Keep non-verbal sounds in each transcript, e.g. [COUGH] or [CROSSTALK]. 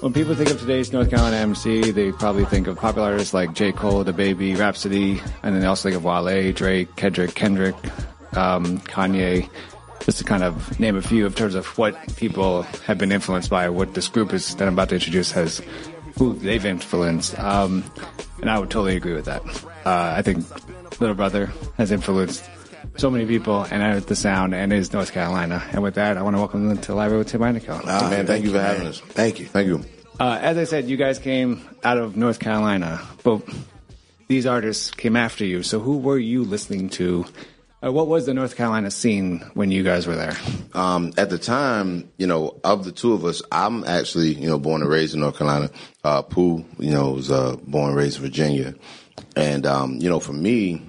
When people think of today's North Carolina MC, they probably think of popular artists like J. Cole, The Baby, Rapsody, and then they also think of Wale, Drake, Kendrick, Kendrick, um, Kanye, just to kind of name a few in terms of what people have been influenced by, what this group is that I'm about to introduce has, who they've influenced. Um, and I would totally agree with that. Uh, I think Little Brother has influenced so many people and I the sound and it is North Carolina. And with that, I want to welcome them to Live with Tim Heineken. Ah, man, thank you for having us. Thank you. Thank you. Uh, as I said, you guys came out of North Carolina, but these artists came after you. So who were you listening to? Uh, what was the North Carolina scene when you guys were there? Um, at the time, you know, of the two of us, I'm actually, you know, born and raised in North Carolina. Uh, Pooh, you know, was uh, born and raised in Virginia. And, um, you know, for me,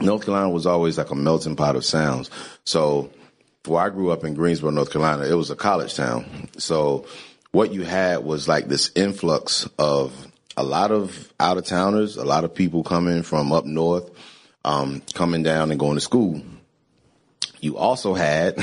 North Carolina was always like a melting pot of sounds. So, where I grew up in Greensboro, North Carolina, it was a college town. So, what you had was like this influx of a lot of out of towners, a lot of people coming from up north, um, coming down and going to school. You also had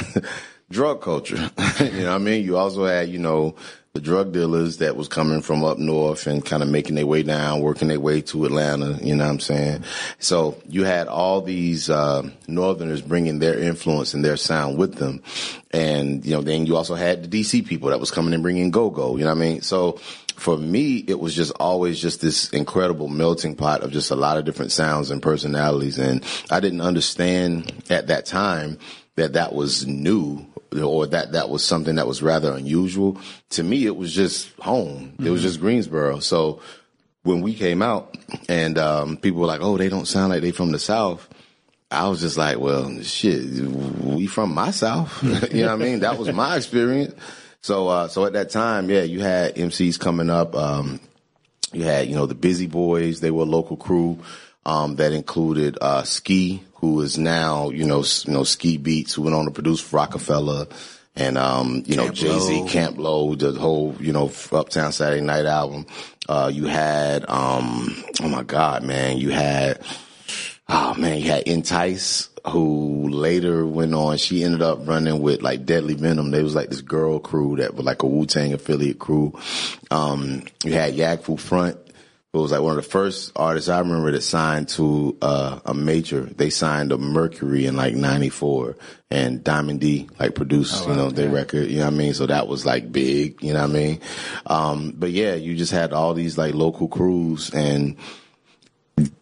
[LAUGHS] drug culture. [LAUGHS] you know what I mean? You also had, you know, the drug dealers that was coming from up north and kind of making their way down, working their way to Atlanta. You know what I'm saying? So you had all these, uh, northerners bringing their influence and their sound with them. And, you know, then you also had the DC people that was coming and bringing go-go. You know what I mean? So for me, it was just always just this incredible melting pot of just a lot of different sounds and personalities. And I didn't understand at that time that that was new or that that was something that was rather unusual. To me, it was just home. Mm-hmm. It was just Greensboro. So when we came out and um, people were like, "Oh, they don't sound like they from the South," I was just like, "Well, shit, we from my South." [LAUGHS] you know what I mean? That was my experience. So uh, so at that time, yeah, you had MCs coming up. Um, you had you know the Busy Boys. They were a local crew. Um, that included uh, Ski, who is now, you know, you know, Ski Beatz, who went on to produce Rockefeller and, um, you know, Jay Z, Camp Lo, the whole, you know, Uptown Saturday Night album. Uh, you had, um, oh my God, man, you had, oh man, you had Entice, who later went on, she ended up running with like Deadly Venom. They was like this girl crew that was like a Wu-Tang affiliate crew. Um, you had Yaggfu Front, it was like one of the first artists I remember that signed to uh, a major. They signed to Mercury in like '94, and Diamond D like produced, oh, wow, you know, their yeah. record. You know what I mean? So that was like big. You know what I mean? Um, but yeah, you just had all these like local crews, and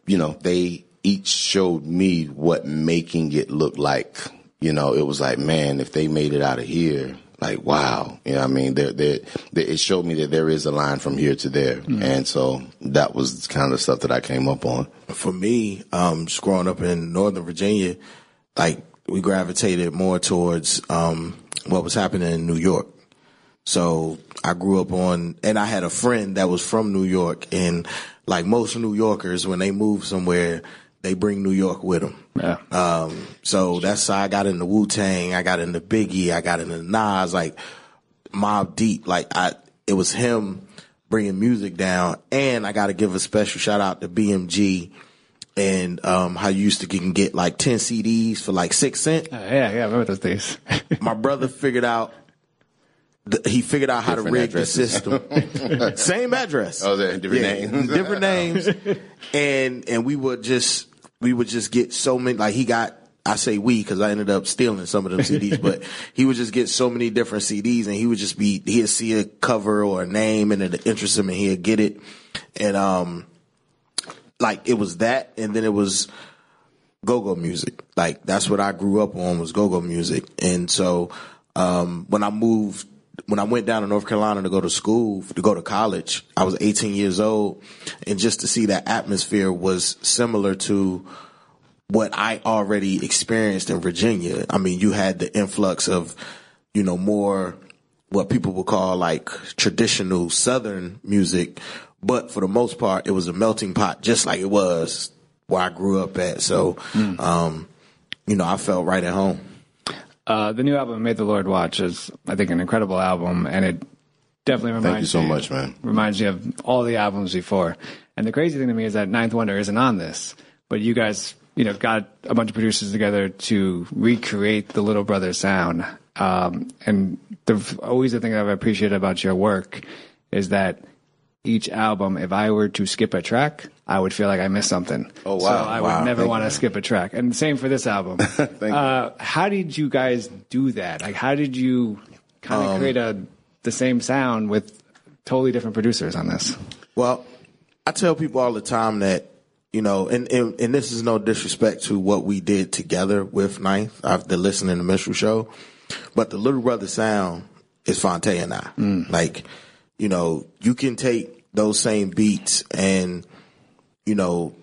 you know, they each showed me what making it look like. You know, it was like, man, if they made it out of here, like wow. You know i mean? There, there, there, it showed me that there is a line from here to there. Mm-hmm. and so that was kind of stuff that i came up on. For me um just growing up in northern virginia like we gravitated more towards um what was happening in new york. So i grew up on and i had a friend that was from new york and like most new yorkers when they move somewhere they bring New York with them. Yeah. Um, so that's how I got into Wu Tang. I got into Biggie. I got into Nas. Like Mobb Deep. Like I, it was him bringing music down. And I got to give a special shout out to BMG and um, how you used to get, get like 10 CDs for like six cent. Uh, yeah, yeah, I remember those days. [LAUGHS] My brother figured out he figured out how different to rig addresses. the system. [LAUGHS] Same address. Oh, different yeah, names. different names. [LAUGHS] And and we would just we would just get so many. Like he got I say we because I ended up stealing some of them CDs, but [LAUGHS] he would just get so many different CDs and he would just be, he'd see a cover or a name and it interested him and he'd get it. And, um, like it was that and then it was go-go music. Like that's what I grew up on was go-go music. And so, um, when I moved, when I went down to North Carolina to go to school, to go to college, I was 18 years old and just to see that atmosphere was similar to, what I already experienced in Virginia. I mean, you had the influx of, you know, more what people would call like traditional Southern music, but for the most part, it was a melting pot, just like it was where I grew up at. So, mm. um, you know, I felt right at home. Uh, the new album, May the Lord Watch, is I think an incredible album, and it definitely reminds Thank you so you, much, man. Reminds you of all the albums before. And the crazy thing to me is that Ninth Wonder isn't on this, but you guys you know, got a bunch of producers together to recreate the Little Brother sound. Um, and the, always the thing that I've appreciated about your work is that each album, if I were to skip a track, I would feel like I missed something. Oh wow! So I wow. would never want to skip a track. And same for this album. [LAUGHS] uh, how did you guys do that? Like, how did you kind of um, create a the same sound with totally different producers on this? Well, I tell people all the time that you know, and, and, and this is no disrespect to what we did together with Ninth, after listening to Minstrel Show, but the Little Brother sound is Phonte and I. Mm. Like, you know, you can take those same beats and, you know,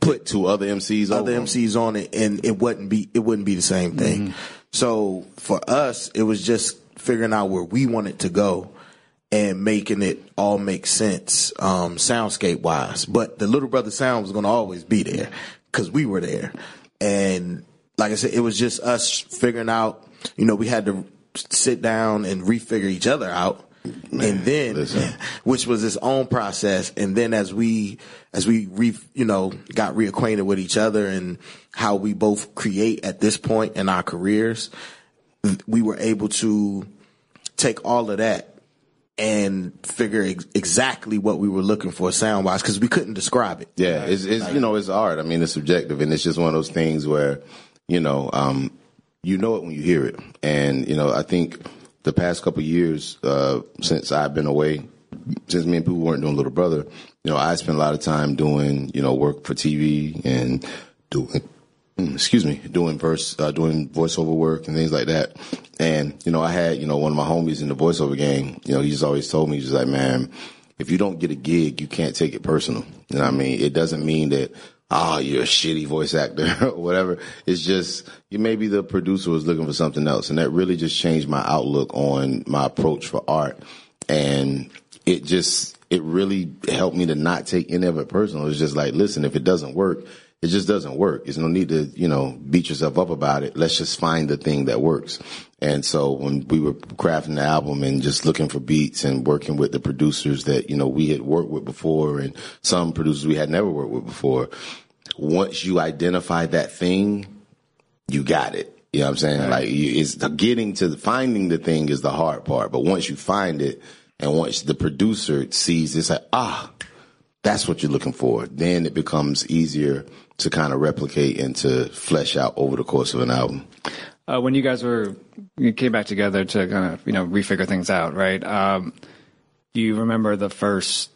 put two other MCs other MCs on it, and it wouldn't be it wouldn't be the same thing. Mm. So for us, it was just figuring out where we wanted to go and making it all make sense, um, soundscape wise. But the little brother sound was going to always be there because we were there. And like I said, it was just us figuring out, you know, we had to sit down and refigure each other out. Man, and then, listen. [LAUGHS] which was its own process. And then as we, as we re, you know, got reacquainted with each other and how we both create at this point in our careers, we were able to take all of that and figure ex- exactly what we were looking for sound wise because we couldn't describe it. Yeah, it's, it's like, you know it's art. I mean, it's subjective, and it's just one of those things where you know um, you know it when you hear it, and you know I think the past couple years uh, since I've been away, since me and people weren't doing Little Brother, you know I spent a lot of time doing you know work for TV and doing Mm, excuse me, doing verse, uh, doing voiceover work and things like that. And, you know, I had, you know, one of my homies in the voiceover game, you know, he just always told me, he's like, man, if you don't get a gig, you can't take it personal. You know what I mean? It doesn't mean that, oh, you're a shitty voice actor [LAUGHS] or whatever. It's just, you maybe the producer was looking for something else. And that really just changed my outlook on my approach for art. And it just, it really helped me to not take any of it personal. It's just like, listen, if it doesn't work, it just doesn't work. There's no need to, you know, beat yourself up about it. Let's just find the thing that works. And so when we were crafting the album and just looking for beats and working with the producers that, you know, we had worked with before and some producers we had never worked with before, once you identify that thing, you got it. You know what I'm saying? Right. Like it's getting to the, finding the thing is the hard part. But once you find it and once the producer sees it's like, ah, that's what you're looking for. Then it becomes easier to kind of replicate and to flesh out over the course of an album. Uh, when you guys were you came back together to kind of you know refigure things out, right? Um, do you remember the first?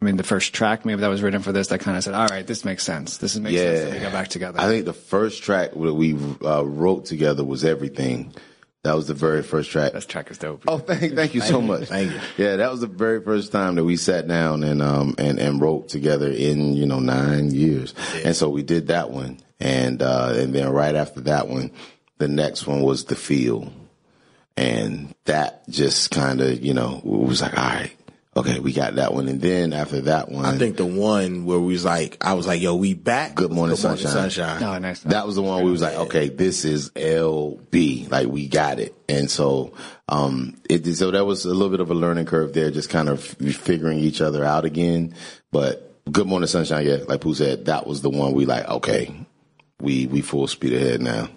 I mean, the first track maybe that was written for this that kind of said, "All right, this makes sense. This makes yeah. sense." That we got back together. I think the first track that we uh, wrote together was everything. That was the very first track. That track is dope. Oh, thank, thank you so much. Thank you. Yeah, that was the very first time that we sat down and um and and wrote together in you know nine years. Yeah. And so we did that one, and uh and then right after that one, the next one was the feel, and that just kind of you know was like all right, Okay, we got that one, and then after that one, I think the one where we was like, I was like, "Yo, we back." Good morning, Good morning sunshine. sunshine. Oh, nice. That was the one we was like, "Okay, this is LB." Like we got it, and so um, it so that was a little bit of a learning curve there, just kind of figuring each other out again. But Good morning, sunshine. Yeah, like Pooh said, that was the one we like. Okay, we we full speed ahead now.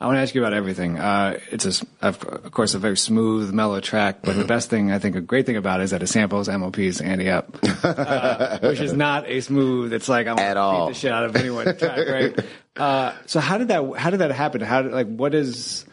I want to ask you about everything. Uh, it's a, of course a very smooth, mellow track, but the mm-hmm. best thing I think a great thing about it is that it samples MOP's Ante Up," [LAUGHS] uh, which is not a smooth. It's like I'm at all beat the shit out of anyone track, right? [LAUGHS] Uh, so how did that how did that happen? How did like what is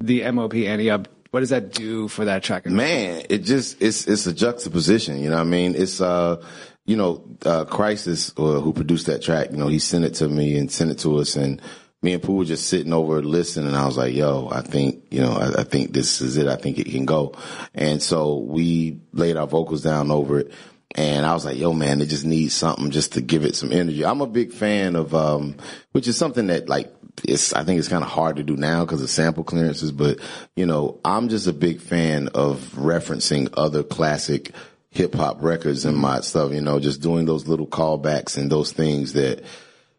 the MOP Ante Up? What does that do for that track? Man, it just it's it's a juxtaposition. You know what I mean? It's uh you know, uh, Khrysis, uh, who produced that track, you know, he sent it to me and sent it to us and me and Pooh were just sitting over listening and I was like, yo, I think, you know, I, I think this is it. I think it can go. And so we laid our vocals down over it. And I was like, yo, man, it just needs something just to give it some energy. I'm a big fan of, um, which is something that like, it's, I think it's kind of hard to do now because of sample clearances, but you know, I'm just a big fan of referencing other classic hip hop records and my stuff, you know, just doing those little callbacks and those things that,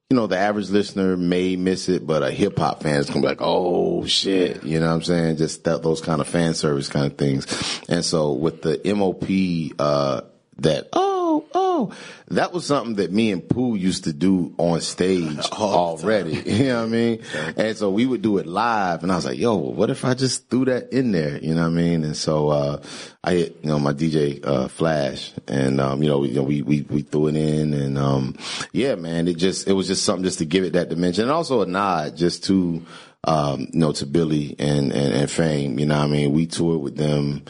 you know, the average listener may miss it, but a hip hop fan is gonna be like, oh shit, you know what I'm saying? Just that, those kind of fan service kind of things. And so with the MOP, uh, that, oh, oh, that was something that me and Pooh used to do on stage [LAUGHS] already. [LAUGHS] You know what I mean? And so we would do it live and I was like, yo, what if I just threw that in there? You know what I mean? And so, uh, I hit, you know, my DJ, uh, Flash and, um, you know, we, you know, we, we, we threw it in and, um, yeah, man, it just, it was just something just to give it that dimension and also a nod just to, um, you know, to Billy and, and, and Fame. You know what I mean? We toured with them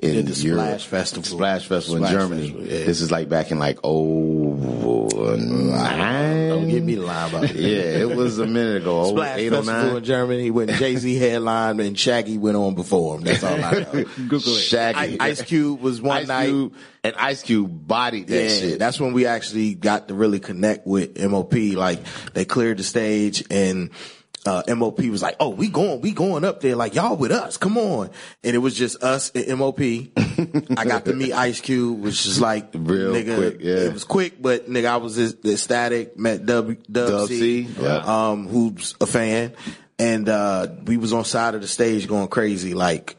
in the Europe. Splash Festival. Splash Festival Splash in Germany. Festival, yeah. This is like back in like, oh, nine. Don't get me lying about it. Yeah, it was a minute ago. Oh, Splash eight Festival in. Germany when Jay Z headlined and Shaggy went on before him. That's all I know. [LAUGHS] Google it. Shaggy. I, Ice Cube was one Ice night. Cube, and Ice Cube bodied that yeah, shit. that's when we actually got to really connect with MOP. Like they cleared the stage and uh, MOP was like, "Oh, we going, we going up there. Like y'all with us, come on." And it was just us and MOP. I got to meet Ice Cube, which is like Real nigga, quick, yeah. It was quick, but nigga, I was ecstatic. Met W Dub, Dub C, C, yeah. um, who's a fan, and uh, we was on side of the stage going crazy, like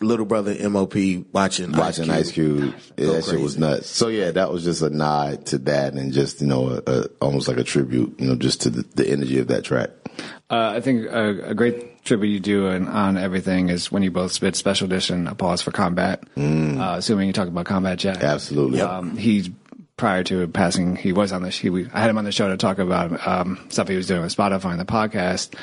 little brother MOP watching watching Ice Cube. Yeah, Go that shit was nuts. So yeah, that was just a nod to that and just, you know, a, a, almost like a tribute, you know, just to the, the energy of that track. Uh, I think a, a great tribute you do on, on everything is when you both spit special edition, a pause for combat. Uh, assuming you talk about Combat Jack. Mm. Absolutely. Yep. Um, he, prior to passing, he was on the, he, we, I had him on the show to talk about, um, stuff he was doing with Spotify and the podcast.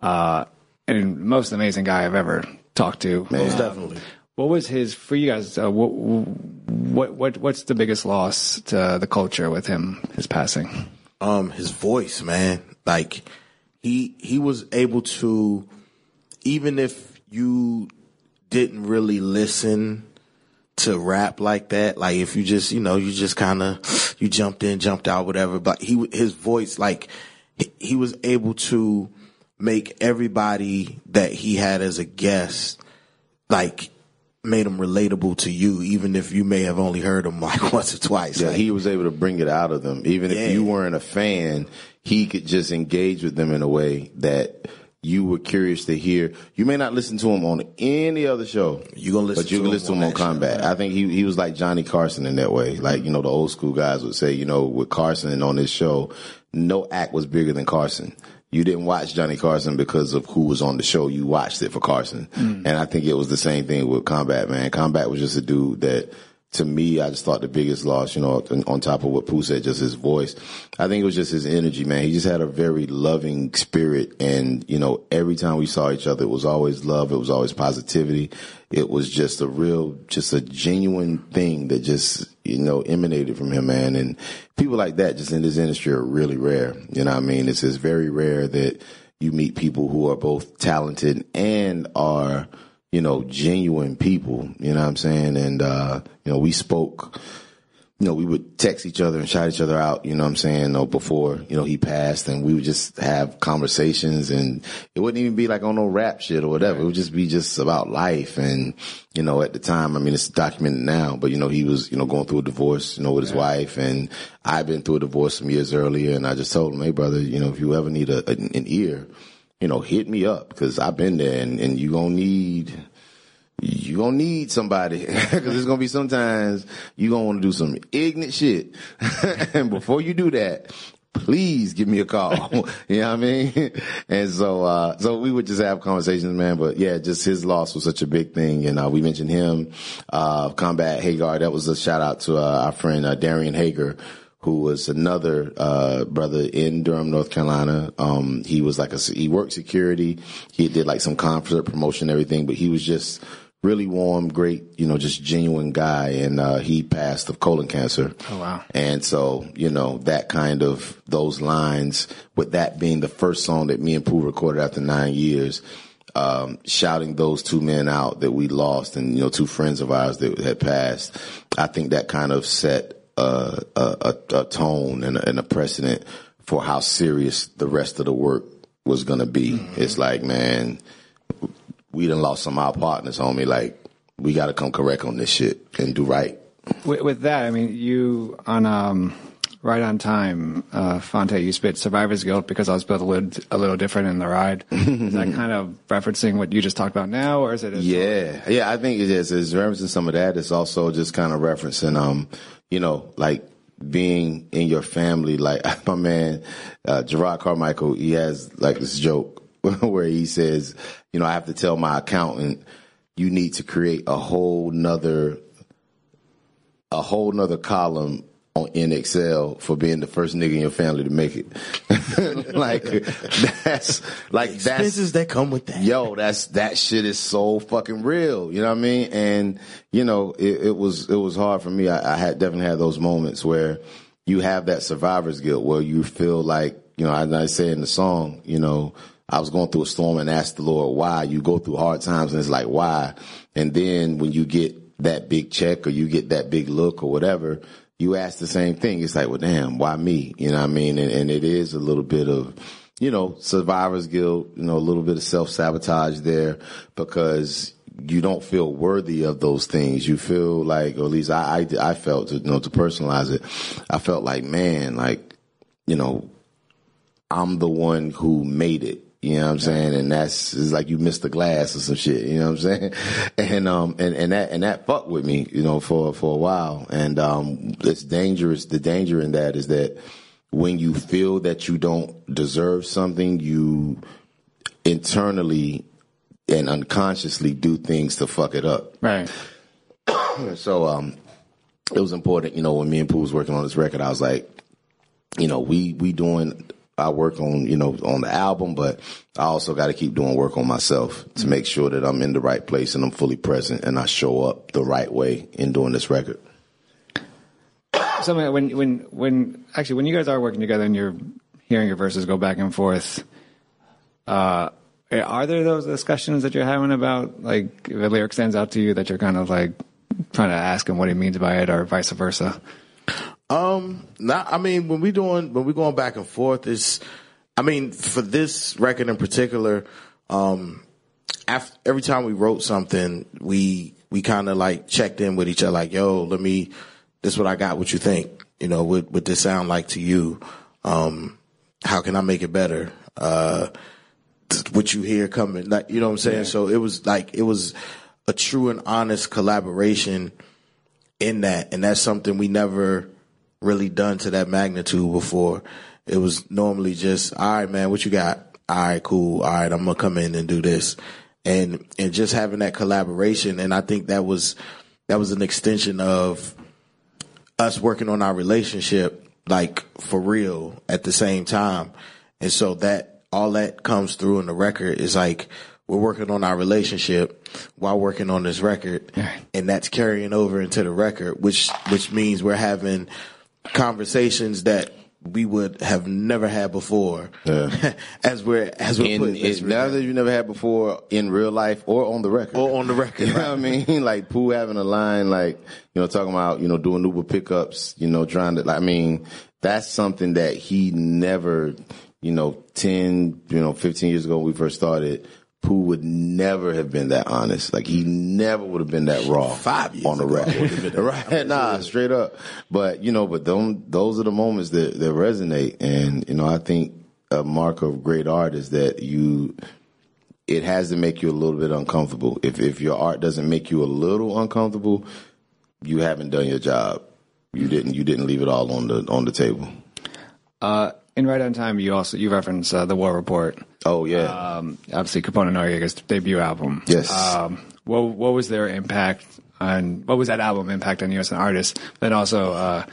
Uh, and most amazing guy I've ever talked to. Most Um, definitely. What was his for you guys? Uh, what, what what what's the biggest loss to the culture with him? His passing. um his voice, man. Like he he was able to even if you didn't really listen to rap like that, like if you just, you know, you just kind of you jumped in, jumped out whatever, but he his voice like he, was able to make everybody that he had as a guest like made him relatable to you even if you may have only heard him [LAUGHS] like once or twice. Yeah, Like, he was able to bring it out of them. Even Yeah. if you weren't a fan, he could just engage with them in a way that you were curious to hear. You may not listen to him on any other show. You gonna listen but you to can him listen to on him on that show, Combat. right. I think he he was like Johnny Carson in that way. Like you know the old school guys would say, you know, with Carson on this show, no act was bigger than Carson. You didn't watch Johnny Carson because of who was on the show. You watched it for Carson. Mm. And I think it was the same thing with Combat, man. Combat was just a dude that, to me, I just thought the biggest loss, you know, on- top of what Pooh said, just his voice. I think it was just his energy, man. He just had a very loving spirit. And, you know, every time we saw each other, it was always love. It was always positivity. It was just a real, just a genuine thing that just, you know, emanated from him, man. And people like that just in this industry are really rare. You know I mean? It's just very rare that you meet people who are both talented and are, you know, genuine people. You know what I'm saying? And, uh, you know, we spoke, you know, we would text each other and shout each other out, you know what I'm saying, know, before, you know, he passed and we would just have conversations and it wouldn't even be like on no rap shit or whatever. It would just be just about life. And, you know, at the time, I mean, it's documented now, but you know, he was, you know, going through a divorce, you know, with his wife and I've been through a divorce some years earlier and I just told him, Hey brother, you know, if you ever need a, an ear, you know, hit me up because I've been there and, and you gonna need, you gonna need somebody [LAUGHS] because it's gonna be sometimes you gonna want to do some ignorant shit, [LAUGHS] and before you do that, please give me a call. [LAUGHS] you know what I mean? And so, uh, so we would just have conversations, man. But yeah, just his loss was such a big thing, and uh, we mentioned him, uh, Combat Hagar. That was a shout out to uh, our friend uh, Darian Hager. Who was another uh, brother in Durham, North Carolina. Um, he was like a he worked security. He did like some concert promotion, and everything, but he was just really warm, great, you know, just genuine guy. And uh, he passed of colon cancer. Oh wow! And so, you know, that kind of those lines, with that being the first song that me and Pooh recorded after nine years. Um, shouting those two men out that we lost and, you know, two friends of ours that had passed. I think that kind of set a, a, a tone and a, and a, precedent for how serious the rest of the work was going to be. Mm-hmm. It's like, man, we done lost some of our partners, homie. Like, we got to come correct on this shit and do right. With, with that, I mean, you on um, right on time, uh, Phonte, you spit survivor's guilt because I was built a little, a little different in the ride. is that [LAUGHS] kind of referencing what you just talked about now, or is it? Yeah, yeah, I think it is. It's referencing some of that. It's also just kind of referencing, um, you know, like being in your family. Like [LAUGHS] my man, uh, Jerrod Carmichael, he has like this joke [LAUGHS] where he says, you know, I have to tell my accountant, you need to create a whole nother, a whole nother column on in Excel for being the first nigga in your family to make it. [LAUGHS] like that's like the that's expenses that come with that. Yo, that's that shit is so fucking real. You know what I mean? And you know, it, it was it was hard for me. I, I, had definitely had those moments where you have that survivor's guilt where you feel like you know. I, I say in the song, you know. I was going through a storm and asked the Lord why. You go through hard times and it's like why, and then when you get that big check or you get that big look or whatever, you ask the same thing. It's like, well, damn, why me? You know what I mean? And, and it is a little bit of, you know, survivor's guilt, you know, a little bit of self sabotage there because you don't feel worthy of those things. You feel like, or at least I, I, I felt to, you know, to personalize it. I felt like, man, like, you know, I'm the one who made it. You know what I'm saying? And that's it's like you missed the glass or some shit. You know what I'm saying? [LAUGHS] And um and, and that and that fucked with me, you know, for for a while. And um it's dangerous. The danger in that is that when you feel that you don't deserve something, you internally and unconsciously do things to fuck it up. Right. [COUGHS] so um it was important, you know, when me and Pooh was working on this record, I was like, you know, we we doing I work on, you know, on the album, but I also got to keep doing work on myself to mm-hmm. make sure that I'm in the right place and I'm fully present and I show up the right way in doing this record. So when when when actually when you guys are working together and you're hearing your verses go back and forth, uh, are there those discussions that you're having about like if a lyric stands out to you that you're kind of like trying to ask him what he means by it or vice versa? Um, not, I mean, when we doing, when we going back and forth, is, I mean, for this record in particular, um, after, every time we wrote something, we, we kind of like checked in with each other, like, yo, let me, this is what I got, what you think, you know, what, what this sound like to you? Um, how can I make it better? Uh, what you hear coming, like, you know what I'm saying? Yeah. So it was like, it was a true and honest collaboration in that. And that's something we never, really done to that magnitude before. It was normally just, all right, man, what you got? All right, cool. All right, I'm gonna come in and do this, and and just having that collaboration. And I think that was that was an extension of us working on our relationship, like for real, at the same time. And so that all that comes through in the record is like we're working on our relationship while working on this record, and that's carrying over into the record, which which means we're having conversations that we would have never had before. Yeah. [LAUGHS] as we're as we're in, putting this now that you never had before in real life or on the record. Or on the record. you know what I mean? [LAUGHS] Like Pooh having a line like, you know, talking about, you know, doing Uber pickups, you know, trying to Like, I mean, that's something that he never, you know, 10, you know, 15 years ago when we first started, who would never have been that honest. Like he never would have been that raw. Five years on the record, [LAUGHS] right? Nah, straight up. But you know, but them, those are the moments that that resonate, and you know, I think a mark of great art is that you. It has to make you a little bit uncomfortable. If if your art doesn't make you a little uncomfortable, you haven't done your job. You didn't. You didn't leave it all on the on the table. Uh, in Right on Time, you also you reference uh, the War Report. Oh yeah. Um, obviously, Capone and Noriega's debut album. Yes. Um, what what was their impact on what was that album impact on you as an artist? Then also, uh,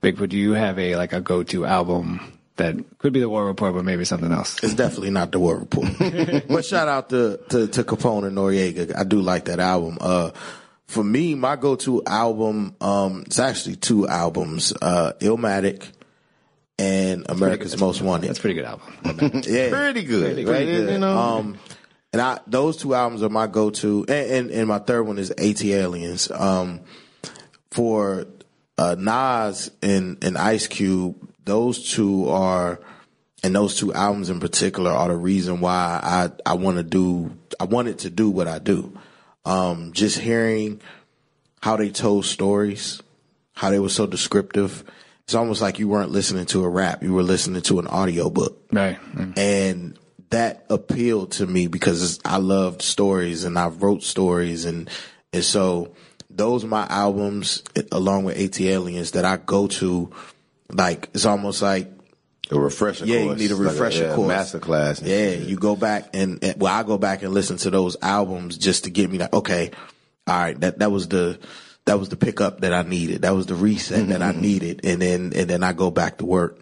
Big Pooh, do you have a like a go to album that could be the War Report, but maybe something else? It's definitely not the War Report. [LAUGHS] but shout out to, to, to Capone and Noriega. I do like that album. Uh, for me, my go-to album, um, it's actually two albums, uh, Illmatic and America's Most Wanted. That's a pretty good album. [LAUGHS] yeah. Pretty good, Pretty right? good. You know, Um, and I, those two albums are my go-to. And, and, and my third one is ATLiens. Um, for, uh, Nas and, and Ice Cube, those two are, and those two albums in particular are the reason why I, I want to do, I wanted to do what I do. Um, just hearing how they told stories, how they were so descriptive. It's almost like you weren't listening to a rap. You were listening to an audiobook right. and that appealed to me because I loved stories and I wrote stories and and so those are my albums along with ATLiens that I go to like it's almost like a refresher. Course. Yeah course. you need a Like refresher yeah, course master class. yeah you go back and, and well I go back and listen to those albums just to get me like okay all right that that was the that was the pickup that I needed that was the reset that I needed and then and then I go back to work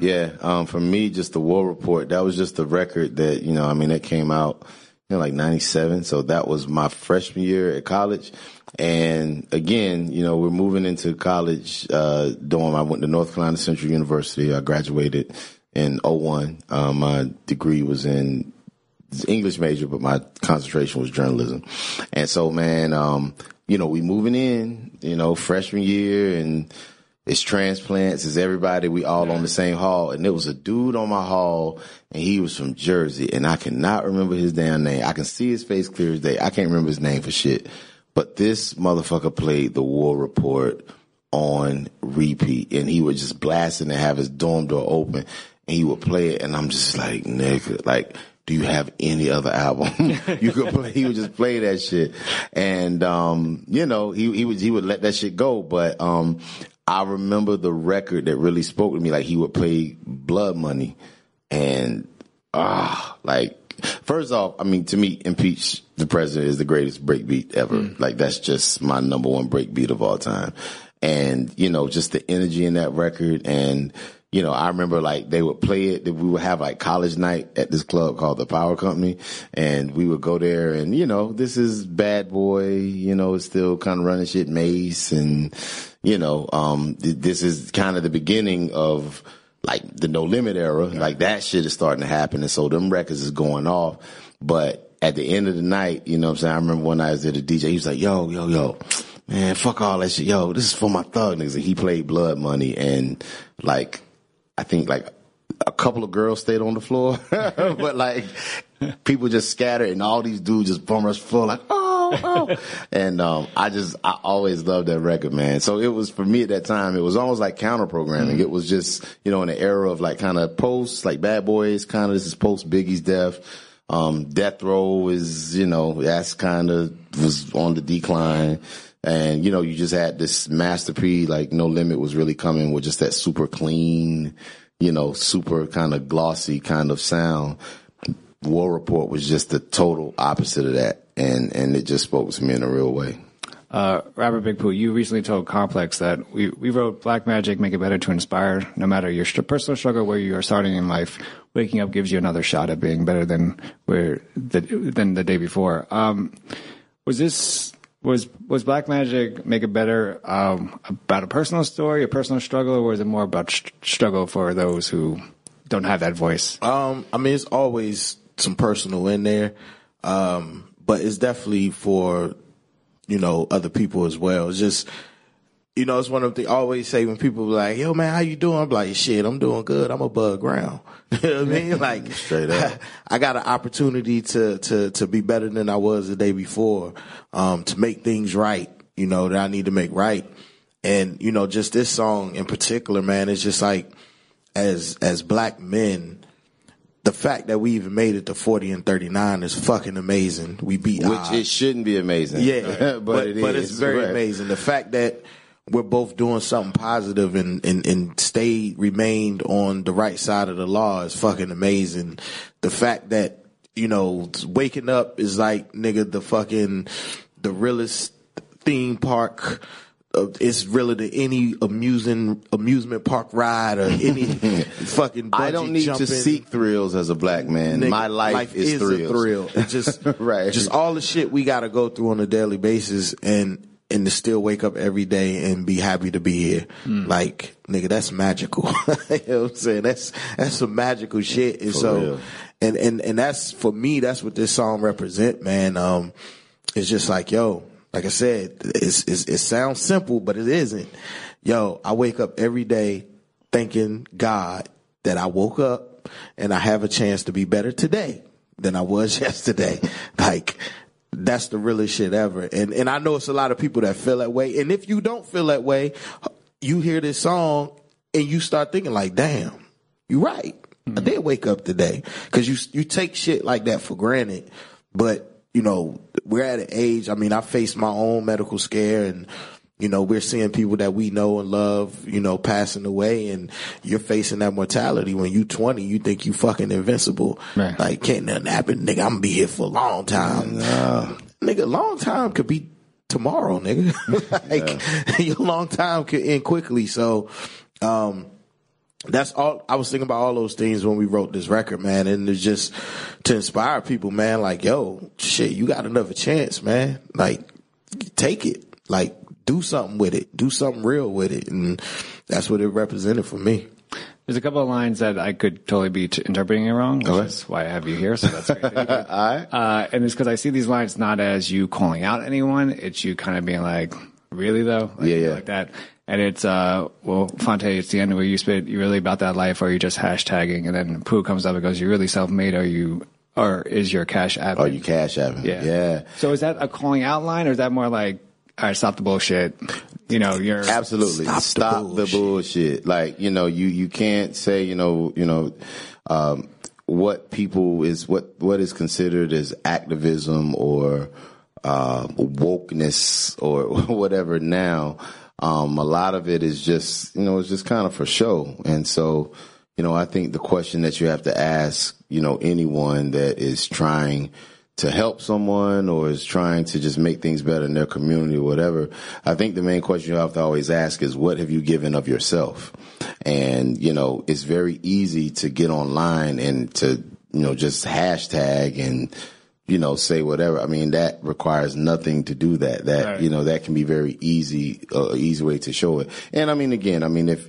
Yeah, um, for me, just the War Report. That was just the record that you know. I mean, that came out, you know, like '97. So that was my freshman year at college. And again, you know, we're moving into college uh, dorm. I went to North Carolina Central University. I graduated in 01. Um, my degree was in English major, but my concentration was journalism. And so, man, um, you know, we moving in, you know, freshman year and it's transplants, it's everybody, we all on the same hall. And there was a dude on my hall and he was from Jersey and I cannot remember his damn name. I can see his face clear as day. I can't remember his name for shit. But this motherfucker played the war report on repeat and he would just blast it and have his dorm door open and he would play it and I'm just like, nigga, like, do you have any other album [LAUGHS] you could play? He would just play that shit. And, um, you know, he, he would, he would let that shit go. But, um, I remember the record that really spoke to me. Like he would play Blood Money and, ah, like, first off, I mean, to me, Impeach the President is the greatest breakbeat ever. Like that's just my number one breakbeat of all time. And, you know, just the energy in that record and, you know, I remember like they would play it. We would have like college night at this club called the Power Company, and we would go there. And you know, this is Bad Boy. You know, it's still kind of running shit, Mase, and you know, um, th- this is kind of the beginning of like the No Limit era. Like that shit is starting to happen, and so them records is going off. But at the end of the night, you know what I'm saying? I remember one night I was at the DJ. He was like, "Yo, yo, yo." Man, fuck all that shit. Yo, this is for my thug niggas. And he played Blood Money and like, I think like a couple of girls stayed on the floor, [LAUGHS] but like people just scattered and all these dudes just bum rush floor like, oh, oh. and, um, I just, I always loved that record, man. So it was for me at that time, it was almost like counter programming. It was just, you know, in the era of like kind of post, like Bad Boys, kind of this is post Biggie's death. Um, Death Row is, you know, that's kind of was on the decline. And, you know, you just had this masterpiece, like No Limit was really coming with just that super clean, you know, super kind of glossy kind of sound. War Report was just the total opposite of that. And, and it just spoke to me in a real way. Uh, Rapper Big Pooh, you recently told Complex that we, we wrote Black Magic, make it better to inspire, no matter your st- personal struggle, where you are starting in life. Waking up gives you another shot at being better than where the, than the day before. Um, was this was was Black Magic make it better um, about a personal story, a personal struggle, or was it more about st- struggle for those who don't have that voice? Um, I mean, it's always some personal in there, um, but it's definitely for you know other people as well. It's just you know, it's one of the always say when people be like, "Yo, man, how you doing?" I'm like, "Shit, I'm doing good. I'm above ground." [LAUGHS] you know what I mean? Like, Straight up. [LAUGHS] I, got an opportunity to to to be better than I was the day before, um, to make things right. You know that I need to make right, and you know, just this song in particular, man, it's just like as as black men. The fact that we even made it to 40 and 39 is fucking amazing. We beat Which odds. it shouldn't be amazing. Yeah, [LAUGHS] but, but, it but it's very Right. amazing. The fact that we're both doing something positive and, and, and stayed, remained on the right side of the law is fucking amazing. The fact that, you know, waking up is like, nigga, the fucking, the realest theme park uh, it's really to any amusing amusement park ride or any [LAUGHS] fucking. I don't need jumping. to seek thrills as a black man. Nigga, My life, is, a thrill. It's just [LAUGHS] Right. just all the shit we got to go through on a daily basis, and and to still wake up every day and be happy to be here. Hmm. Like nigga, that's magical. [LAUGHS] you know what I'm saying? That's that's some magical shit. And so, real. and and and that's for me. That's what this song represent, man. Um, it's just like yo. Like I said, it's, it's, it sounds simple, but it isn't. Yo, I wake up every day thanking God that I woke up and I have a chance to be better today than I was [LAUGHS] yesterday. Like, that's the realest shit ever. And, and I know it's a lot of people that feel that way. And if you don't feel that way, you hear this song and you start thinking like, damn, you're right. I mm-hmm. did wake up today. Cause you, you take shit like that for granted. But, you know, we're at an age, I mean, I faced my own medical scare and, you know, we're seeing people that we know and love, you know, passing away and you're facing that mortality. When you 20, you think you fucking invincible. Right. Like, can't nothing happen, nigga. I'm gonna be here for a long time. Nigga, long time could be tomorrow, nigga. [LAUGHS] like, your long time could end quickly. So, um, that's all I was thinking about all those things when we wrote this record, man. And it's just to inspire people, man, like, yo, shit, you got another chance, man. Like, take it. Like, do something with it. Do something real with it. And that's what it represented for me. There's a couple of lines that I could totally be t- interpreting it wrong, which is why I have you here. So that's great. [LAUGHS] did. uh, and it's because I see these lines not as you calling out anyone. It's you kind of being like, really though? Like, Yeah, yeah. Like that. And it's, uh, well, Phonte, it's the end where you spit, you really about that life or are you just hashtagging? And then Pooh comes up and goes, you're really self-made. Are you, or is your cash app? Are you cash apping? Yeah. Yeah. So is that a calling out line or is that more like, all right, stop the bullshit? You know, you're Absolutely. Stop Stop, the the, bullshit. Like, you know, you, you can't say, you know, you know, um, what people is, what, what is considered as activism or, uh, wokeness or [LAUGHS] whatever now. Um, a lot of it is just, you know, it's just kind of for show. And so, you know, I think the question that you have to ask, you know, anyone that is trying to help someone or is trying to just make things better in their community or whatever, I think the main question you have to always ask is what have you given of yourself? And, you know, it's very easy to get online and to, you know, just hashtag and, you know, say whatever. I mean, that requires nothing to do that. That, Right. you know, that can be very easy, uh, easy way to show it. And I mean, again, I mean, if,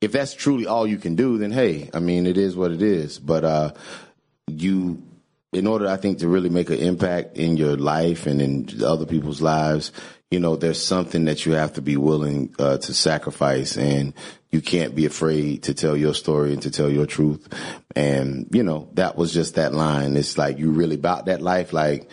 if that's truly all you can do, then hey, I mean, it is what it is. But, uh, you, in order, I think, to really make an impact in your life and in other people's lives, you know, there's something that you have to be willing uh, to sacrifice, and you can't be afraid to tell your story and to tell your truth. And you know, that was just that line. It's like you really about that life, like.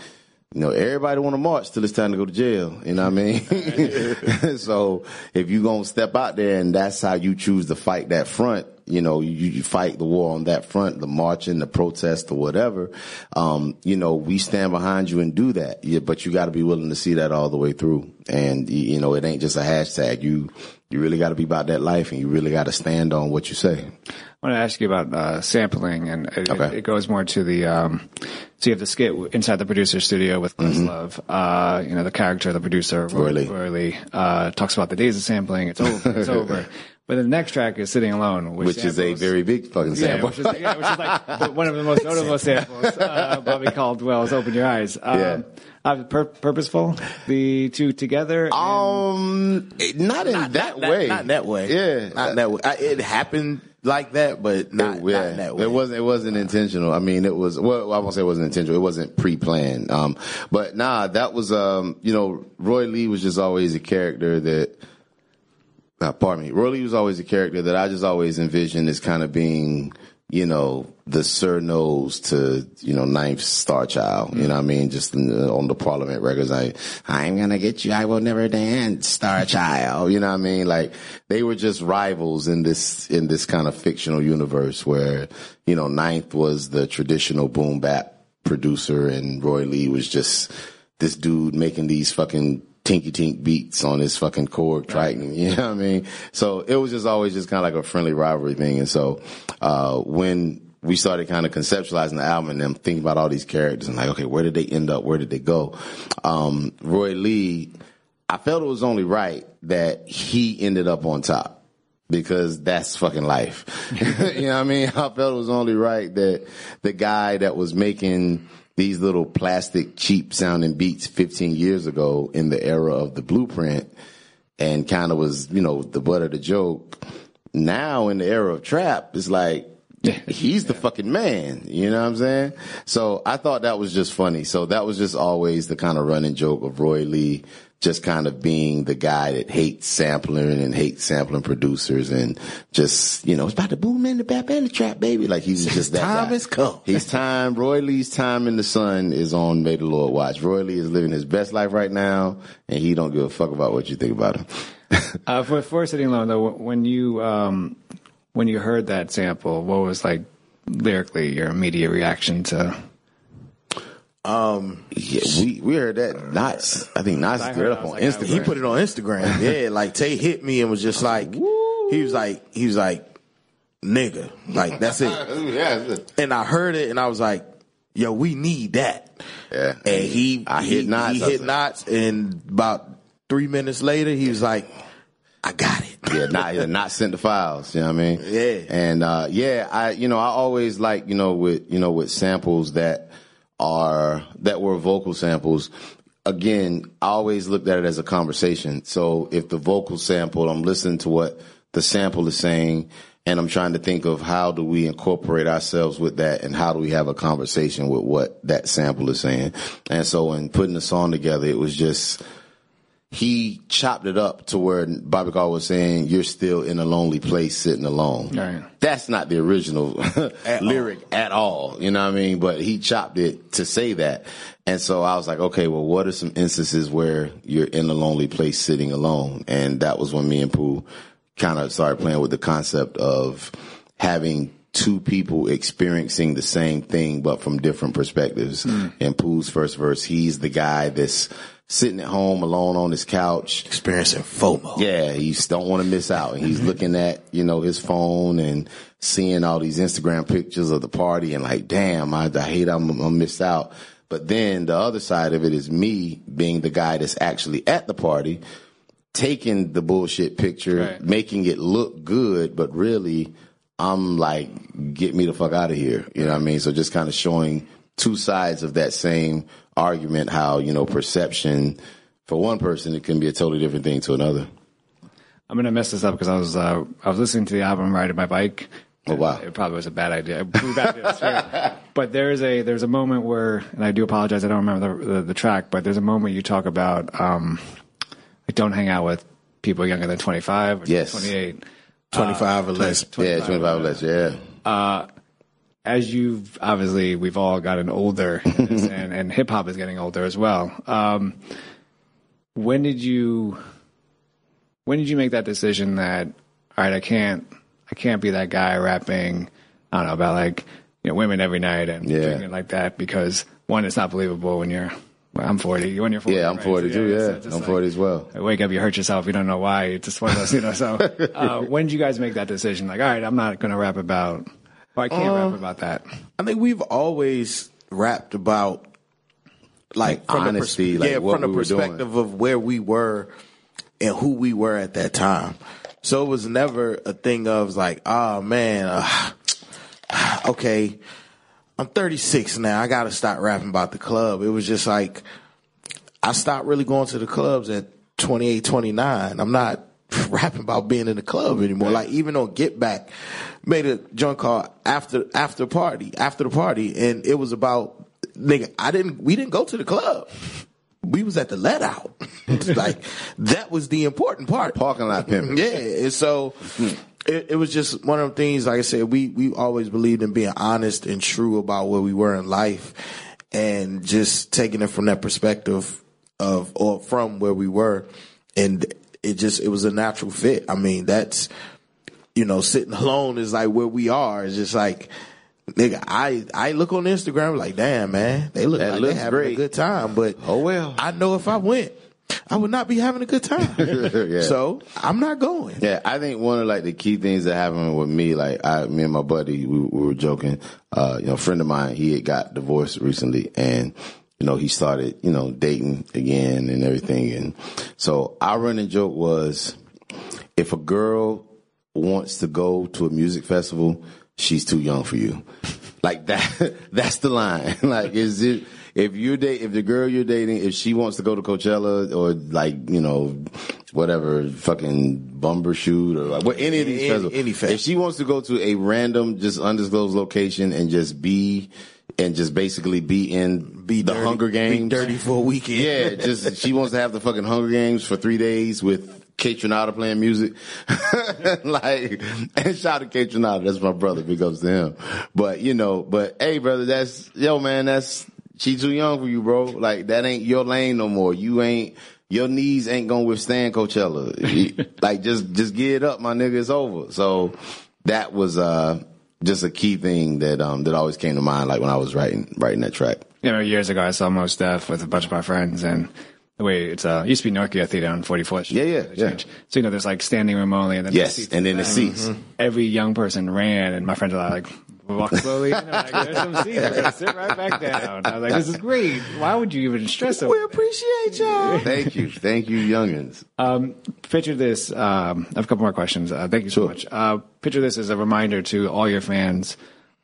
You know, everybody want to march till it's time to go to jail. You know what I mean? [LAUGHS] [LAUGHS] so if you gonna step out there and that's how you choose to fight that front, you know, you, you fight the war on that front, the marching, the protest or whatever. Um, you know, we stand behind you and do that. Yeah, but you got to be willing to see that all the way through. And you know, it ain't just a hashtag. You, you really got to be about that life and you really got to stand on what you say. I want to ask you about uh, sampling, and it, Okay. it goes more to the. Um, so you have the skit inside the producer studio with Questlove. Uh, you know, the character, the producer, Mm-hmm. Roy. Roy Lee, uh, talks about the days of sampling. It's over. It's [LAUGHS] over. But the next track is sitting alone, which, Which is a very big fucking yeah, sample. which is, yeah, which is like the- one of the most [LAUGHS] notable samples. Uh, Bobby Caldwell's "Open Your Eyes." [LAUGHS] Um, Yeah. uh, pur- purposeful, the two together. and- Um, not in that not, way. Not that way. Yeah. Not that way. I, it happened like that, but not, It- not that way. It wasn't. It wasn't intentional. I mean, it was. Well, I won't say it wasn't intentional. It wasn't pre-planned. Um, but nah, that was. Um, you know, Roy Lee was just always a character that. Uh, pardon me. Roy Lee was always a character that I just always envisioned as kind of being, you know, the Sir Nose to, you know, Ninth Star Child. You know what I mean? Just the, on the Parliament records, I, I'm gonna get you. I will never dance, Star Child. You know what I mean? Like they were just rivals in this in this kind of fictional universe where, you know, Ninth was the traditional boom bap producer and Roy Lee was just this dude making these fucking tinky tink beats on his fucking Korg Triton. [LAUGHS] You know what I mean? So it was just always just kind of like a friendly rivalry thing. And so, uh, when we started kind of conceptualizing the album and then thinking about all these characters and like, okay, where did they end up? Where did they go? Um, Roy Lee, I felt it was only right that he ended up on top because that's fucking life. [LAUGHS] you know what I mean? I felt it was only right that the guy that was making these little plastic cheap sounding beats 15 years ago in the era of the blueprint and kind of was, you know, the butt of the joke. Now in the era of trap, it's like, he's the fucking man. You know what I'm saying? So I thought that was just funny. So that was just always the kind of running joke of Roy Lee just kind of being the guy that hates sampling and hates sampling producers and just, you know, it's about to boom in the bap and the trap, baby. Like he's just that time guy. has come. His time. Roy Lee's time in the sun is on May the Lord watch. Roy Lee is living his best life right now and he don't give a fuck about what you think about him. [LAUGHS] Uh, for for sitting alone though, when you um, when you heard that sample, what was like lyrically your immediate reaction to? Yeah, we, we heard that Nottz. I think Nottz I threw it it, up on like, Instagram. He put it on Instagram. [LAUGHS] Yeah, like Tay hit me and was just like, he was like, he was like, nigga, like that's it. [LAUGHS] yeah, And I heard it and I was like, yo, we need that. yeah. And he, I he, hit Nottz. He hit like, Nottz, and about three minutes later, he was like, I got it. yeah, not yeah, [LAUGHS] not sent the files. You know what I mean? Yeah. And uh, yeah, I you know I always like you know with you know with samples that are that were vocal samples. Again, I always looked at it as a conversation. So if the vocal sample, I'm listening to what the sample is saying, and I'm trying to think of how do we incorporate ourselves with that, and how do we have a conversation with what that sample is saying. And so in putting the song together, it was just he chopped it up to where Bobby Carr was saying, "You're still in a lonely place, sitting alone." Right. That's not the original [LAUGHS] lyric at all. You know what I mean? But he chopped it to say that, and so I was like, okay, well, what are some instances where you're in a lonely place, sitting alone? And that was when me and Pooh kind of started playing with the concept of having two people experiencing the same thing but from different perspectives. Hmm. In Pooh's first verse, he's the guy that's sitting at home alone on his couch. Experiencing FOMO. Yeah, he don't want to miss out. And he's mm-hmm. looking at, you know, his phone and seeing all these Instagram pictures of the party and like, damn, I, I hate I'm, I'm gonna miss out. But then the other side of it is me being the guy that's actually at the party, taking the bullshit picture, Right. making it look good, but really I'm like, get me the fuck out of here. You know what I mean? So just kind of showing two sides of that same argument, how, you know, perception for one person, it can be a totally different thing to another. I'm gonna mess this up because I was uh, I was listening to the album riding my bike. Oh, wow. It probably was a bad idea. Idea, [LAUGHS] but there's a there's a moment where, and I do apologize, I don't remember the, the, the track, but there's a moment you talk about um, like don't hang out with people younger than 25 or Yes. 28. 25 or less. Yeah, 25 or less, yeah. As you've obviously we've all gotten older [LAUGHS] and, and hip hop is getting older as well. Um, when did you when did you make that decision that all right, I can't I can't be that guy rapping I don't know about like you know women every night and Yeah. like that because one it's not believable when you're well, I'm 40 when you're 40 Yeah, I'm right? 40 too, it's- yeah. it's just I'm like- 40 as well. I wake up, you hurt yourself. You don't know why. It's just one of those, you know. So, [LAUGHS] uh, when did you guys make that decision? Like, all right, I'm not going to rap about, or I can't Uh, rap about that. I think we've always rapped about like, honesty, pers- like yeah, what from the we were doing. perspective of where we were and who we were at that time. So it was never a thing of like, oh man, uh, [SIGHS] okay, I'm 36 now. I got to stop rapping about the club. It was just like I stopped really going to the clubs at 28, 29. I'm not [LAUGHS] rapping about being in the club anymore. Like even on Get Back, made a junk call After After Party, After the Party, and it was about nigga. I didn't. We didn't go to the club. We was at the let out. [LAUGHS] Like that was the important part. Parking lot pimping. Yeah, and so it, it was just one of the things. Like I said, we we always believed in being honest and true about where we were in life, and just taking it from that perspective of or from where we were, and it just it was a natural fit. I mean, that's you know, sitting alone is like where we are. It's just like. Nigga, I I look on Instagram like, damn man, they look That like they having a good time, but Oh, well. I know if I went, I would not be having a good time. [LAUGHS] Yeah. So I'm not going. Yeah, I think one of like the key things that happened with me, like I, me and my buddy, we, we were joking. Uh, you know, a friend of mine, he had got divorced recently, and you know, he started, you know, dating again and everything. And so our running joke was, if a girl wants to go to a music festival, she's too young for you. Like that, [LAUGHS] that's the line. [LAUGHS] like, is it, if you date, if the girl you're dating, if she wants to go to Coachella or like, you know, whatever, fucking Bumbershoot or like, what, any of these Any- festivals. any fest. If she wants to go to a random, just undisclosed location and just be, and just basically be in Be the dirty- Hunger be Games. dirty for a weekend. Yeah, just she wants to have the fucking Hunger Games for three days with Kaytranada playing music. [LAUGHS] like, and shout out to Kaytranada, that's my brother, big ups to him. But you know, but hey, brother, that's yo, man, that's she too young for you, bro. Like that ain't your lane no more. You ain't. Your knees ain't gonna withstand Coachella. [LAUGHS] Like just just get it up, my nigga. It's over. So that was uh just a key thing that um that always came to mind. Like when I was writing writing that track. you know, years ago, I saw Mos Def with a bunch of my friends, and the way it's uh, it used to be Nokia Theater on 44th Street. Yeah, yeah, yeah. So you know, there's like standing room only, and then Yes, seats and then the seats. Every young person ran, and my friends were like. Walk slowly. Know, like, there's some seats. We're gonna sit right back down. I was like, "This is great. Why would you even stress over We that?" appreciate y'all. [LAUGHS] Thank you, thank you, youngins. Um, picture this. Um, I have a couple more questions. Uh, thank you so Sure. much. Uh, picture this as a reminder to all your fans,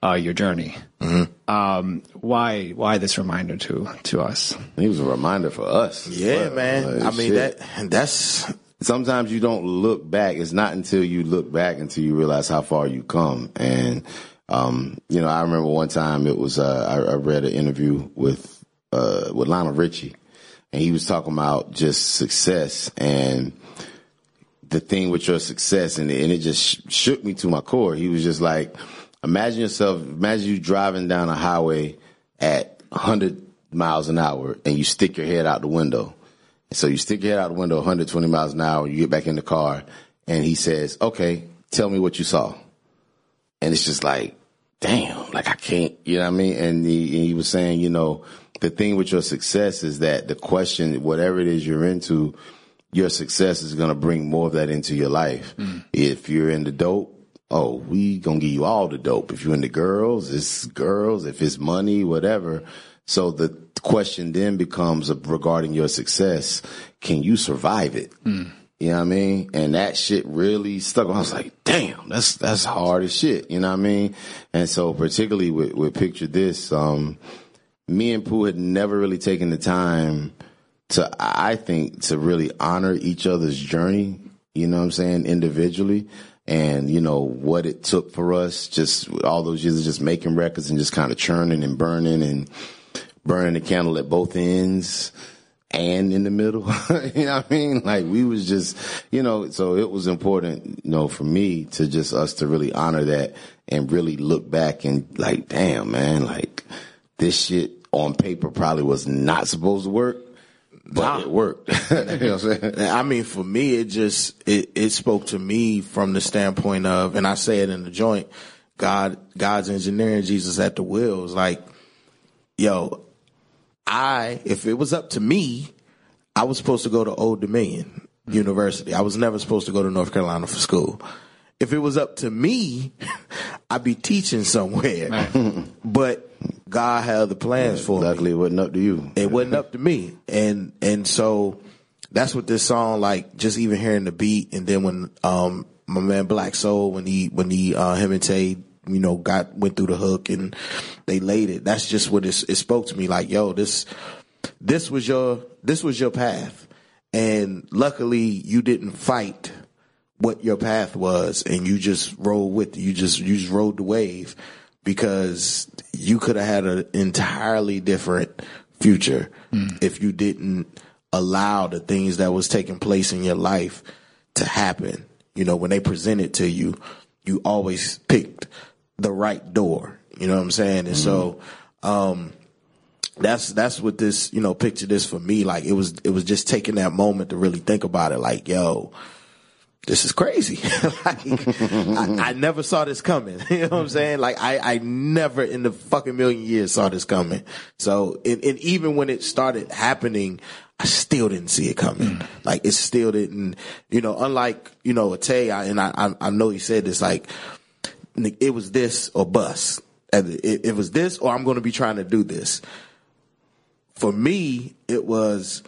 uh, your journey. Mm-hmm. Um, why, why this reminder to to us? He was a reminder for us. Yeah, But, man. uh, I mean shit. that that's Sometimes you don't look back. It's not until you look back until you realize how far you come. And um, you know, I remember one time it was uh, I, I read an interview with uh, with Lionel Richie, and he was talking about just success and the thing with your success, and, and it just sh- shook me to my core. He was just like, imagine yourself, imagine you driving down a highway at 100 miles an hour, and you stick your head out the window. So you stick your head out the window 120 miles an hour, you get back in the car, and he says, okay, tell me what you saw. And it's just like, damn, like I can't, you know what I mean? And he, and he was saying, you know, the thing with your success is that the question, whatever it is you're into, your success is going to bring more of that into your life. Mm. If you're into dope, oh, we gonna give you all the dope. If you're into girls, it's girls. If it's money, whatever. So the question then becomes regarding your success. Can you survive it? You know what I mean? And that shit really stuck. I was like, damn, that's, that's hard as shit. You know what I mean? And so particularly with, with Picture This, um, me and Pooh had never really taken the time to, I think, to really honor each other's journey, you know what I'm saying, individually. And, you know, what it took for us, just all those years of just making records and just kind of churning and burning and burning the candle at both ends and in the middle. [LAUGHS] you know what I mean? Like we was just, you know, so it was important, you know, for me to just us to really honor that and really look back and like, damn, man, like this shit on paper probably was not supposed to work, but it worked. [LAUGHS] you know what I'm saying? I mean, for me, it just it, it spoke to me from the standpoint of, and I say it in the joint, God, God's engineering Jesus at the wheels. Like, yo, I if it was up to me, I was supposed to go to Old Dominion University. I was never supposed to go to North Carolina for school. If it was up to me, [LAUGHS] I'd be teaching somewhere. but God had other plans for me. Luckily, it wasn't up to you. it wasn't up to me. And and so that's what this song like just even hearing the beat and then when um my man Blakk Soul when he when he uh him and Tay you know got went through the hook and they laid it. That's just what it, it spoke to me. Like yo this this was your this was your path. And luckily you didn't fight what your path was and you just rolled with you just you just rode the wave because you could have had an entirely different future if you didn't allow the things that was taking place in your life to happen. You know when they present it to you you always picked the right door. You know what i'm saying? And so um that's that's what this you know picture this for me. Like it was it was just taking that moment to really think about it. Like yo this is crazy [LAUGHS] like I, I never saw this coming [LAUGHS] you know what i'm saying like i i never in the fucking million years saw this coming so and, and even when it started happening I still didn't see it coming. Mm. Like it still didn't, you know, unlike, you know, a Tay, I, and I, I, I know he said this, like, it was this or bust. And It, it was this or I'm going to be trying to do this for me, it was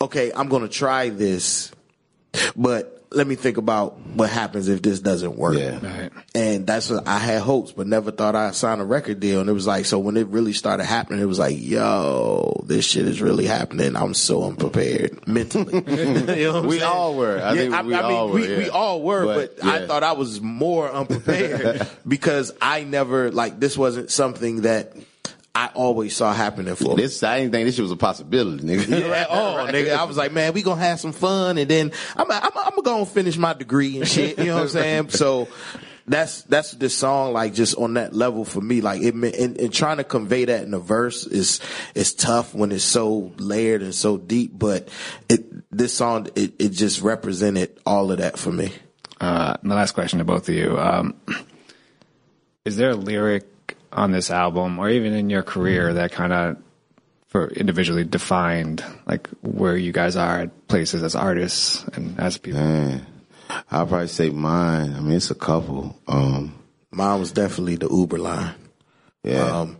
okay. I'm going to try this, but let me think about what happens if this doesn't work. Yeah. Right. And that's what I had hopes, but never thought I'd sign a record deal. And it was like, so when it really started happening, it was like, yo, this shit is really happening. I'm so unprepared [LAUGHS] mentally. [LAUGHS] You know We saying? all were. I think we all were, we, yeah. we all were, But, but, I thought I was more unprepared [LAUGHS] because I never, like, this wasn't something that I always saw happening for me. This I didn't think this shit was a possibility, nigga. [LAUGHS] Yeah, at all, nigga. I was like, man, we gonna have some fun, and then I'm, I'm, I'm gonna go and finish my degree and shit. You know what I'm saying? [LAUGHS] So that's that's the song, like just on that level for me. Like it, meant- and, and trying to convey that in a verse is is tough when it's so layered and so deep. But it this song it, it just represented all of that for me. Uh, my last question to both of you: um, Is there a lyric on this album, or even in your career, that kind of, for individually defined, like where you guys are at places as artists and as people? Man, I'll probably say mine. I mean, it's a couple. Um, Mine was definitely the Uber line. yeah. Um,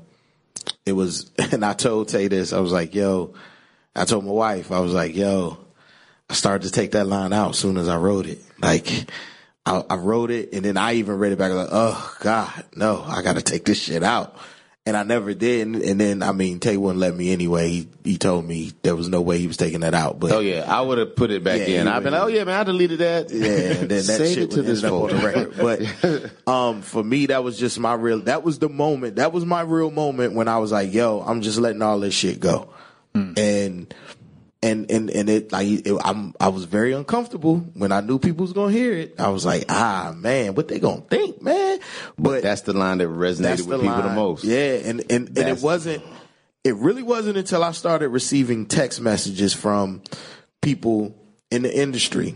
it was, [LAUGHS] and I told Tay this. I was like, "Yo," I told my wife, I was like, "Yo," I started to take that line out as soon as I wrote it. Like, I, I wrote it, and then I even read it back. Like, oh God, no, I got to take this shit out. And I never did. And, then, I mean, Tay wouldn't let me anyway. He, he told me there was no way he was taking that out. But oh yeah, I would have put it back Yeah, in. I've been, oh yeah, man, I deleted that. yeah, and then that Save [LAUGHS] shit it to this up on the record. But [LAUGHS] um, for me, that was just my real. That was the moment. That was my real moment when I was like, "Yo, I'm just letting all this shit go," and and and and it like it, I'm I was very uncomfortable when I knew people was gonna hear it. I was like, "Ah, man, what they gonna think, man?" But That's the line that resonated with the people the most. Yeah, and and, and it wasn't. It really wasn't until I started receiving text messages from people in the industry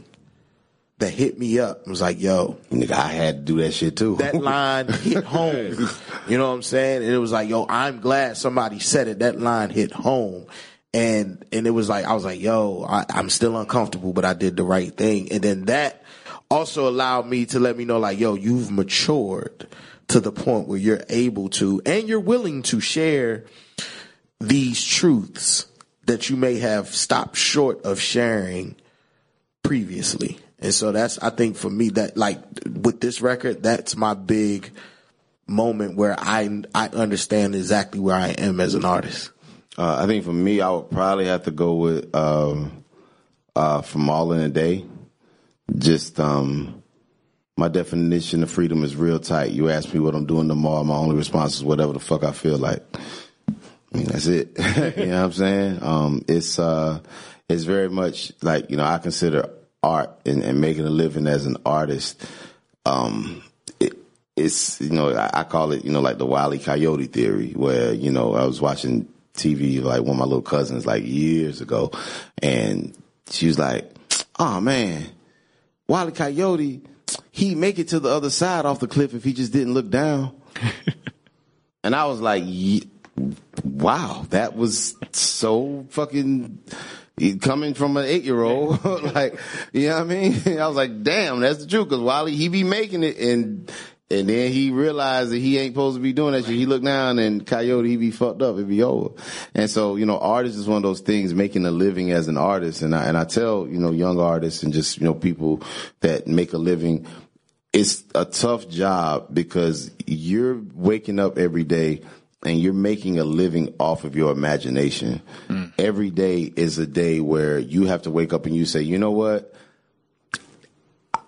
that hit me up. and was like, "Yo, Nigga, I had to do that shit too. that [LAUGHS] line hit home." [LAUGHS] You know what I'm saying? And it was like, "Yo, I'm glad somebody said it. That line hit home." And and it was like I was like, "Yo, I, I'm still uncomfortable, but I did the right thing." And then that also allowed me to let me know, like, "Yo, you've matured." To the point where you're able to and you're willing to share these truths that you may have stopped short of sharing previously. And so that's, I think for me that like with this record, that's my big moment where I, I understand exactly where I am as an artist. Uh, I think for me, I would probably have to go with um, uh, "From All in a Day." Just um, my definition of freedom is real tight. You ask me what I'm doing tomorrow, my only response is whatever the fuck I feel like. That's it. [LAUGHS] you know what I'm saying? Um, it's uh, it's very much like you know I consider art and, and making a living as an artist. Um, it, it's you know I, I call it you know like the Wile E. Coyote theory, where you know I was watching TV like one of my little cousins like years ago, and she was like, "Oh man, E. Coyote, he'd make it to the other side off the cliff if he just didn't look down." [LAUGHS] and I was like, "Ye- "Wow, that was so fucking." Coming from an eight year old, [LAUGHS] like, you know what I mean? [LAUGHS] I was like, damn, that's the truth. Cause Wally, he be making it and, and then he realized that he ain't supposed to be doing that shit. He look down and Coyote, he be fucked up. It be over. And so, you know, artist is one of those things, making a living as an artist. And I, and I tell, you know, young artists and just, you know, people that make a living, it's a tough job because you're waking up every day and you're making a living off of your imagination. Mm. Every day is a day where you have to wake up and you say, you know what?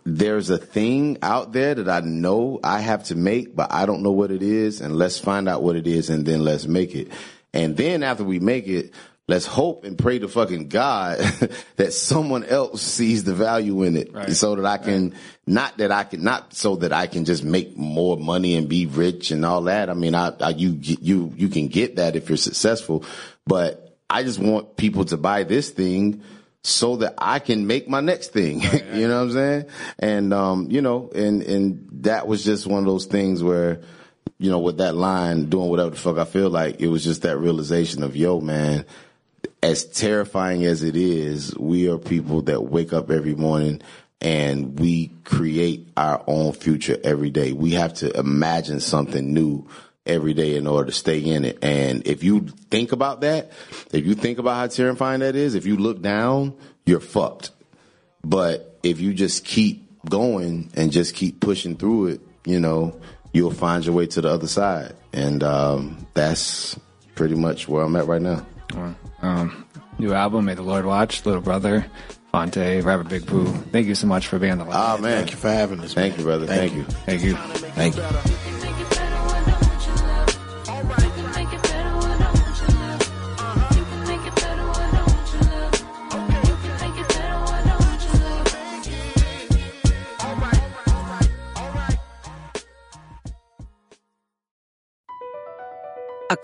There's a thing out there that I know I have to make, but I don't know what it is. And let's find out what it is and then let's make it. And then after we make it, let's hope and pray to fucking God [LAUGHS] that someone else sees the value in it Right. so that I can, not that I can, not so that I can just make more money and be rich and all that. I mean, I, I you, you, you can get that if you're successful, but I just want people to buy this thing so that I can make my next thing. [LAUGHS] you know what I'm saying? And, um, you know, and, and that was just one of those things where, you know, with that line, doing whatever the fuck I feel like, it was just that realization of, yo, man, as terrifying as it is, we are people that wake up every morning and we create our own future every day. We have to imagine something new every day in order to stay in it. And if you think about that, if you think about how terrifying that is, if you look down, you're fucked. But if you just keep going and just keep pushing through it, you know, you'll find your way to the other side. And um, that's pretty much where I'm at right now. Um, new album, May the Lord Watch, Little Brother, Phonte, Rapper Big Pooh. Thank you so much for being on the line. Ah, man. Thank you for having us. Thank man. you, brother. Thank you. Thank you. Thank you.